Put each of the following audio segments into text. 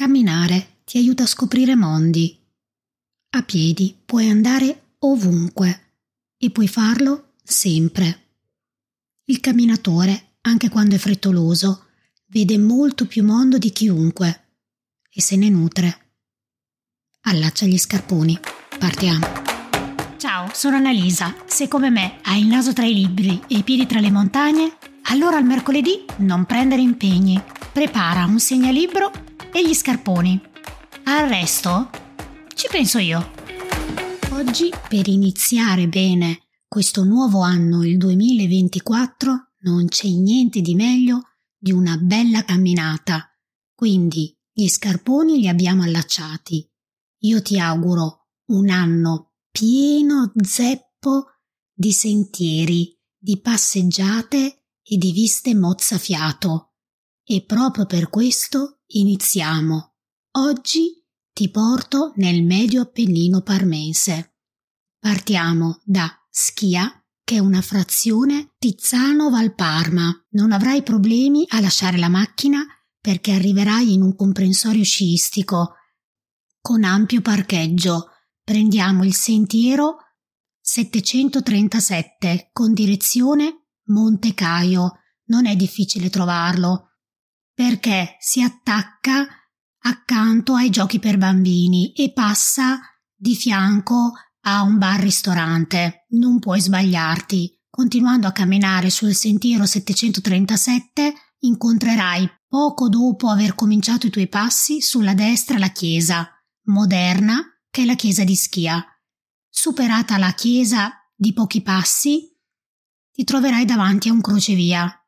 Camminare ti aiuta a scoprire mondi. A piedi puoi andare ovunque e puoi farlo sempre. Il camminatore, anche quando è frettoloso, vede molto più mondo di chiunque e se ne nutre. Allaccia gli scarponi. Partiamo. Ciao, sono Annalisa. Se come me hai il naso tra i libri e i piedi tra le montagne, allora il mercoledì non prendere impegni. Prepara un segnalibro e gli scarponi. Al resto ci penso io. Oggi, per iniziare bene questo nuovo anno, il 2024, non c'è niente di meglio di una bella camminata. Quindi gli scarponi li abbiamo allacciati. Io ti auguro un anno pieno zeppo di sentieri, di passeggiate e di viste mozzafiato. E proprio per questo iniziamo. Oggi ti porto nel medio Appennino parmense. Partiamo da Schia, che è una frazione Tizzano-Valparma. Non avrai problemi a lasciare la macchina perché arriverai in un comprensorio sciistico con ampio parcheggio. Prendiamo il sentiero 737 con direzione Monte Caio. Non è difficile trovarlo perché si attacca accanto ai giochi per bambini e passa di fianco a un bar-ristorante. Non puoi sbagliarti. Continuando a camminare sul sentiero 737 incontrerai poco dopo aver cominciato i tuoi passi sulla destra la chiesa moderna che è la chiesa di Schia. Superata la chiesa di pochi passi, ti troverai davanti a un crocevia.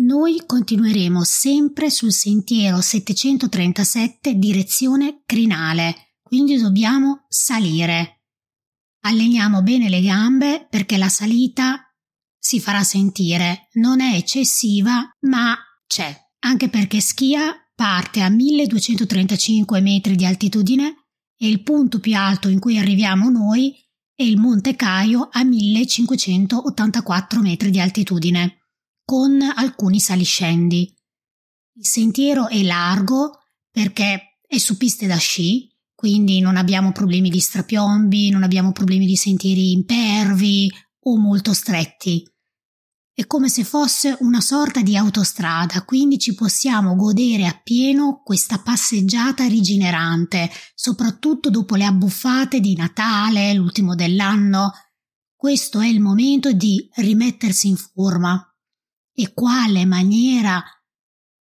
Noi continueremo sempre sul sentiero 737 direzione crinale, quindi dobbiamo salire. Alleniamo bene le gambe perché la salita si farà sentire, non è eccessiva, ma c'è, anche perché Schia parte a 1235 metri di altitudine e il punto più alto in cui arriviamo noi è il Monte Caio a 1584 metri di altitudine, con alcuni saliscendi. Il sentiero è largo perché è su piste da sci, quindi non abbiamo problemi di strapiombi, non abbiamo problemi di sentieri impervi o molto stretti. È come se fosse una sorta di autostrada, quindi ci possiamo godere appieno questa passeggiata rigenerante, soprattutto dopo le abbuffate di Natale, l'ultimo dell'anno. Questo è il momento di rimettersi in forma. E quale maniera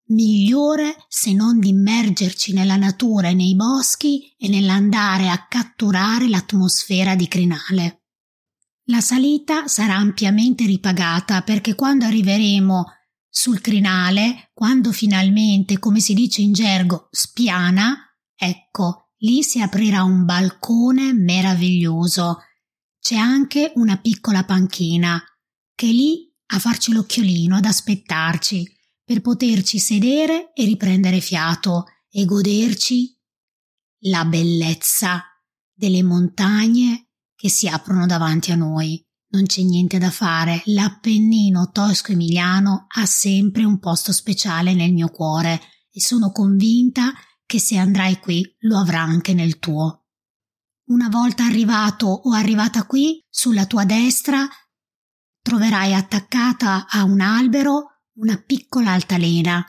migliore se non di immergerci nella natura e nei boschi e nell'andare a catturare l'atmosfera di crinale. La salita sarà ampiamente ripagata perché quando arriveremo sul crinale, quando finalmente, come si dice in gergo, spiana, ecco, lì si aprirà un balcone meraviglioso. C'è anche una piccola panchina che lì a farci l'occhiolino, ad aspettarci, per poterci sedere e riprendere fiato e goderci la bellezza delle montagne che si aprono davanti a noi. Non c'è niente da fare, l'Appennino tosco-emiliano ha sempre un posto speciale nel mio cuore e sono convinta che se andrai qui lo avrà anche nel tuo. Una volta arrivato o arrivata qui, sulla tua destra troverai attaccata a un albero una piccola altalena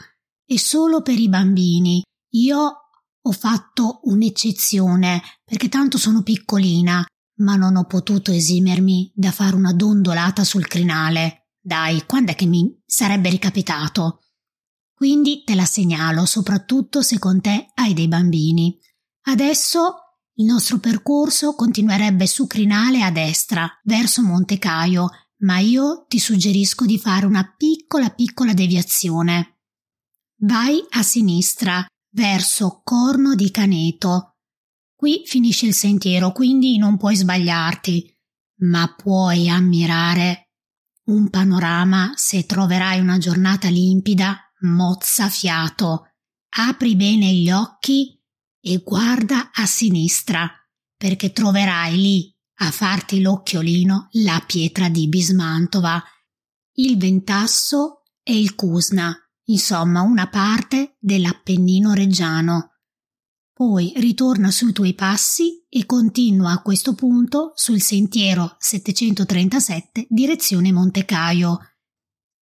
e solo per i bambini. Io ho fatto un'eccezione perché tanto sono piccolina ma non ho potuto esimermi da fare una dondolata sul crinale. Dai, quando è che mi sarebbe ricapitato? Quindi te la segnalo, soprattutto se con te hai dei bambini. Adesso il nostro percorso continuerebbe su crinale a destra, verso Monte Caio, ma io ti suggerisco di fare una piccola piccola deviazione. Vai a sinistra, verso Corno di Caneto, Qui finisce il sentiero, quindi non puoi sbagliarti, ma puoi ammirare un panorama se troverai una giornata limpida, mozza fiato. Apri bene gli occhi e guarda a sinistra, perché troverai lì a farti l'occhiolino la pietra di Bismantova, il Ventasso e il Cusna, insomma una parte dell'Appennino reggiano. Poi ritorna sui tuoi passi e continua a questo punto sul sentiero 737 direzione Monte Caio.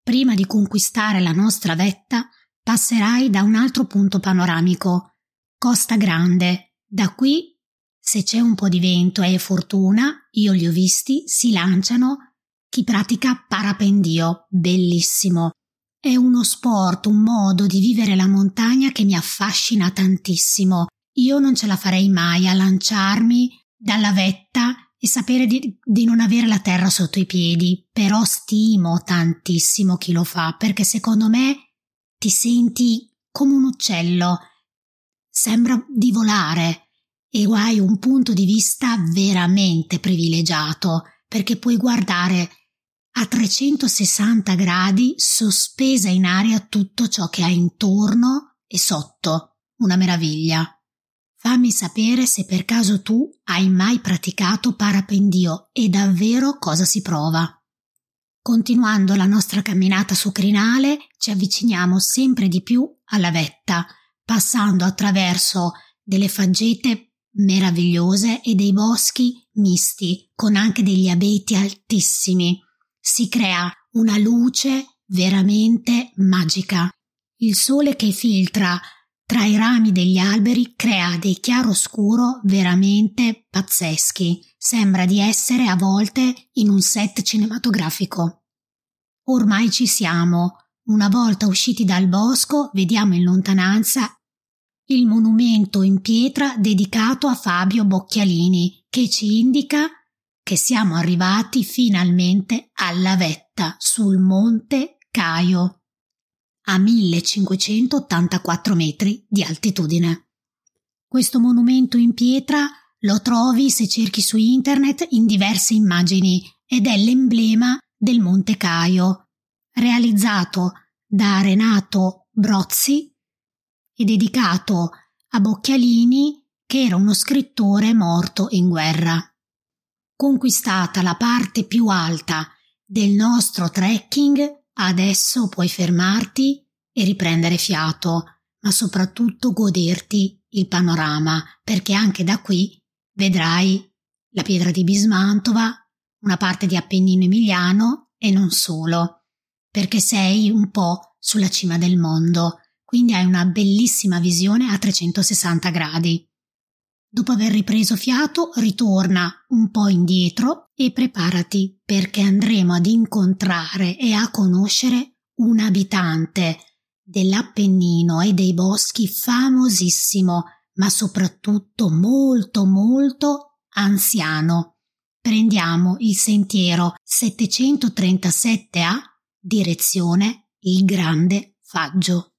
Prima di conquistare la nostra vetta, passerai da un altro punto panoramico, Costa Grande. Da qui, se c'è un po' di vento e fortuna, io li ho visti, si lanciano chi pratica parapendio, bellissimo. È uno sport, un modo di vivere la montagna che mi affascina tantissimo. Io non ce la farei mai a lanciarmi dalla vetta e sapere di, di, non avere la terra sotto i piedi, però stimo tantissimo chi lo fa perché secondo me ti senti come un uccello, sembra di volare e hai un punto di vista veramente privilegiato perché puoi guardare a 360 gradi sospesa in aria tutto ciò che hai intorno e sotto. Una meraviglia. Fammi sapere se per caso tu hai mai praticato parapendio e davvero cosa si prova. Continuando la nostra camminata su crinale, ci avviciniamo sempre di più alla vetta, passando attraverso delle faggete meravigliose e dei boschi misti, con anche degli abeti altissimi. Si crea una luce veramente magica. Il sole che filtra tra i rami degli alberi crea dei chiaroscuro veramente pazzeschi. Sembra di essere a volte in un set cinematografico. Ormai ci siamo. Una volta usciti dal bosco, vediamo in lontananza il monumento in pietra dedicato a Fabio Bocchialini, che ci indica che siamo arrivati finalmente alla vetta sul monte Caio a 1584 metri di altitudine. Questo monumento in pietra lo trovi se cerchi su internet in diverse immagini ed è l'emblema del Monte Caio, realizzato da Renato Brozzi e dedicato a Bocchialini che era uno scrittore morto in guerra. Conquistata la parte più alta del nostro trekking, Adesso puoi fermarti e riprendere fiato, ma soprattutto goderti il panorama, perché anche da qui vedrai la pietra di Bismantova, una parte di Appennino Emiliano e non solo, perché sei un po' sulla cima del mondo, quindi hai una bellissima visione a 360 gradi. Dopo aver ripreso fiato, ritorna un po' indietro e preparati perché andremo ad incontrare e a conoscere un abitante dell'Appennino e dei boschi famosissimo, ma soprattutto molto molto anziano. Prendiamo il sentiero 737A direzione il Grande Faggio.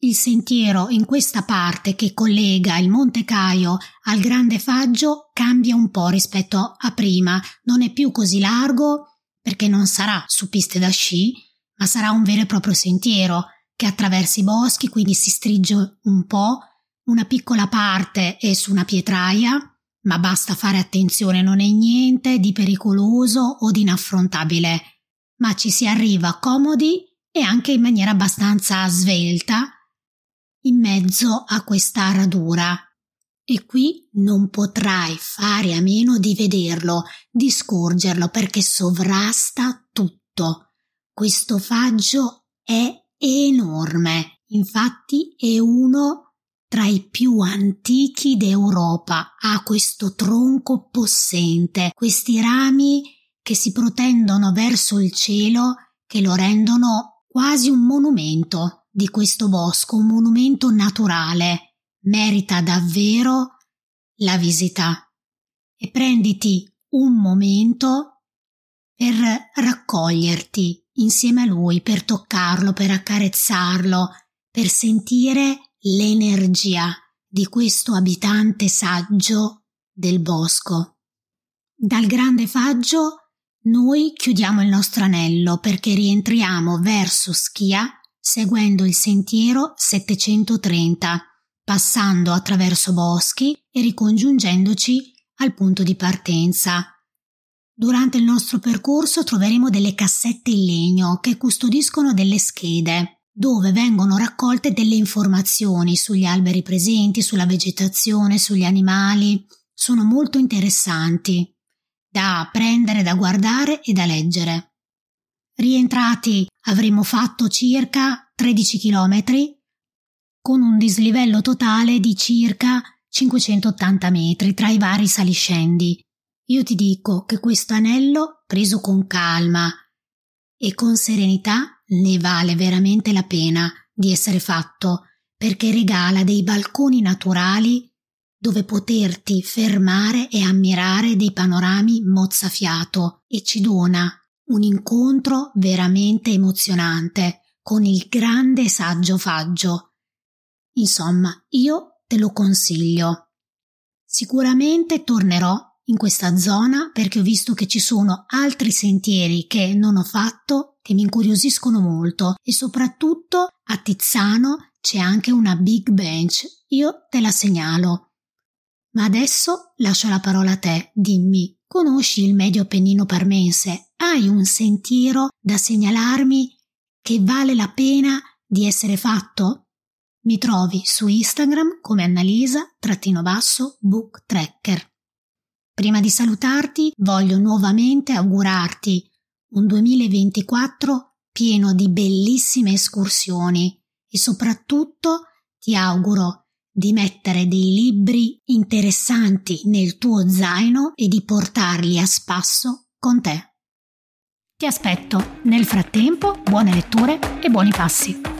Il sentiero in questa parte che collega il Monte Caio al Grande Faggio cambia un po' rispetto a prima, non è più così largo perché non sarà su piste da sci, ma sarà un vero e proprio sentiero che attraversa i boschi, quindi si strigge un po', una piccola parte è su una pietraia, ma basta fare attenzione, non è niente di pericoloso o di inaffrontabile, ma ci si arriva comodi e anche in maniera abbastanza svelta in mezzo a questa radura. E qui non potrai fare a meno di vederlo, di scorgerlo, perché sovrasta tutto. Questo faggio è enorme, infatti è uno tra i più antichi d'Europa, ha questo tronco possente, questi rami che si protendono verso il cielo che lo rendono quasi un monumento di questo bosco, un monumento naturale, merita davvero la visita. E prenditi un momento per raccoglierti insieme a lui, per toccarlo, per accarezzarlo, per sentire l'energia di questo abitante saggio del bosco. Dal grande faggio noi chiudiamo il nostro anello perché rientriamo verso Schia seguendo il sentiero 730, passando attraverso boschi e ricongiungendoci al punto di partenza. Durante il nostro percorso troveremo delle cassette in legno che custodiscono delle schede, dove vengono raccolte delle informazioni sugli alberi presenti, sulla vegetazione, sugli animali. Sono molto interessanti da prendere, da guardare e da leggere. Rientrati avremo fatto circa 13 km con un dislivello totale di circa 580 metri tra i vari saliscendi. Io ti dico che questo anello, preso con calma e con serenità, ne vale veramente la pena di essere fatto perché regala dei balconi naturali dove poterti fermare e ammirare dei panorami mozzafiato e ci dona un incontro veramente emozionante con il grande saggio faggio. Insomma, io te lo consiglio. Sicuramente tornerò in questa zona perché ho visto che ci sono altri sentieri che non ho fatto che mi incuriosiscono molto e soprattutto a Tizzano c'è anche una big bench. Io te la segnalo. Ma adesso lascio la parola a te. Dimmi, conosci il medio Appennino parmense? Hai un sentiero da segnalarmi che vale la pena di essere fatto? Mi trovi su Instagram come Annalisa-book tracker. Prima di salutarti voglio nuovamente augurarti un 2024 pieno di bellissime escursioni e soprattutto ti auguro di mettere dei libri interessanti nel tuo zaino e di portarli a spasso con te. Ti aspetto. Nel frattempo, buone letture e buoni passi.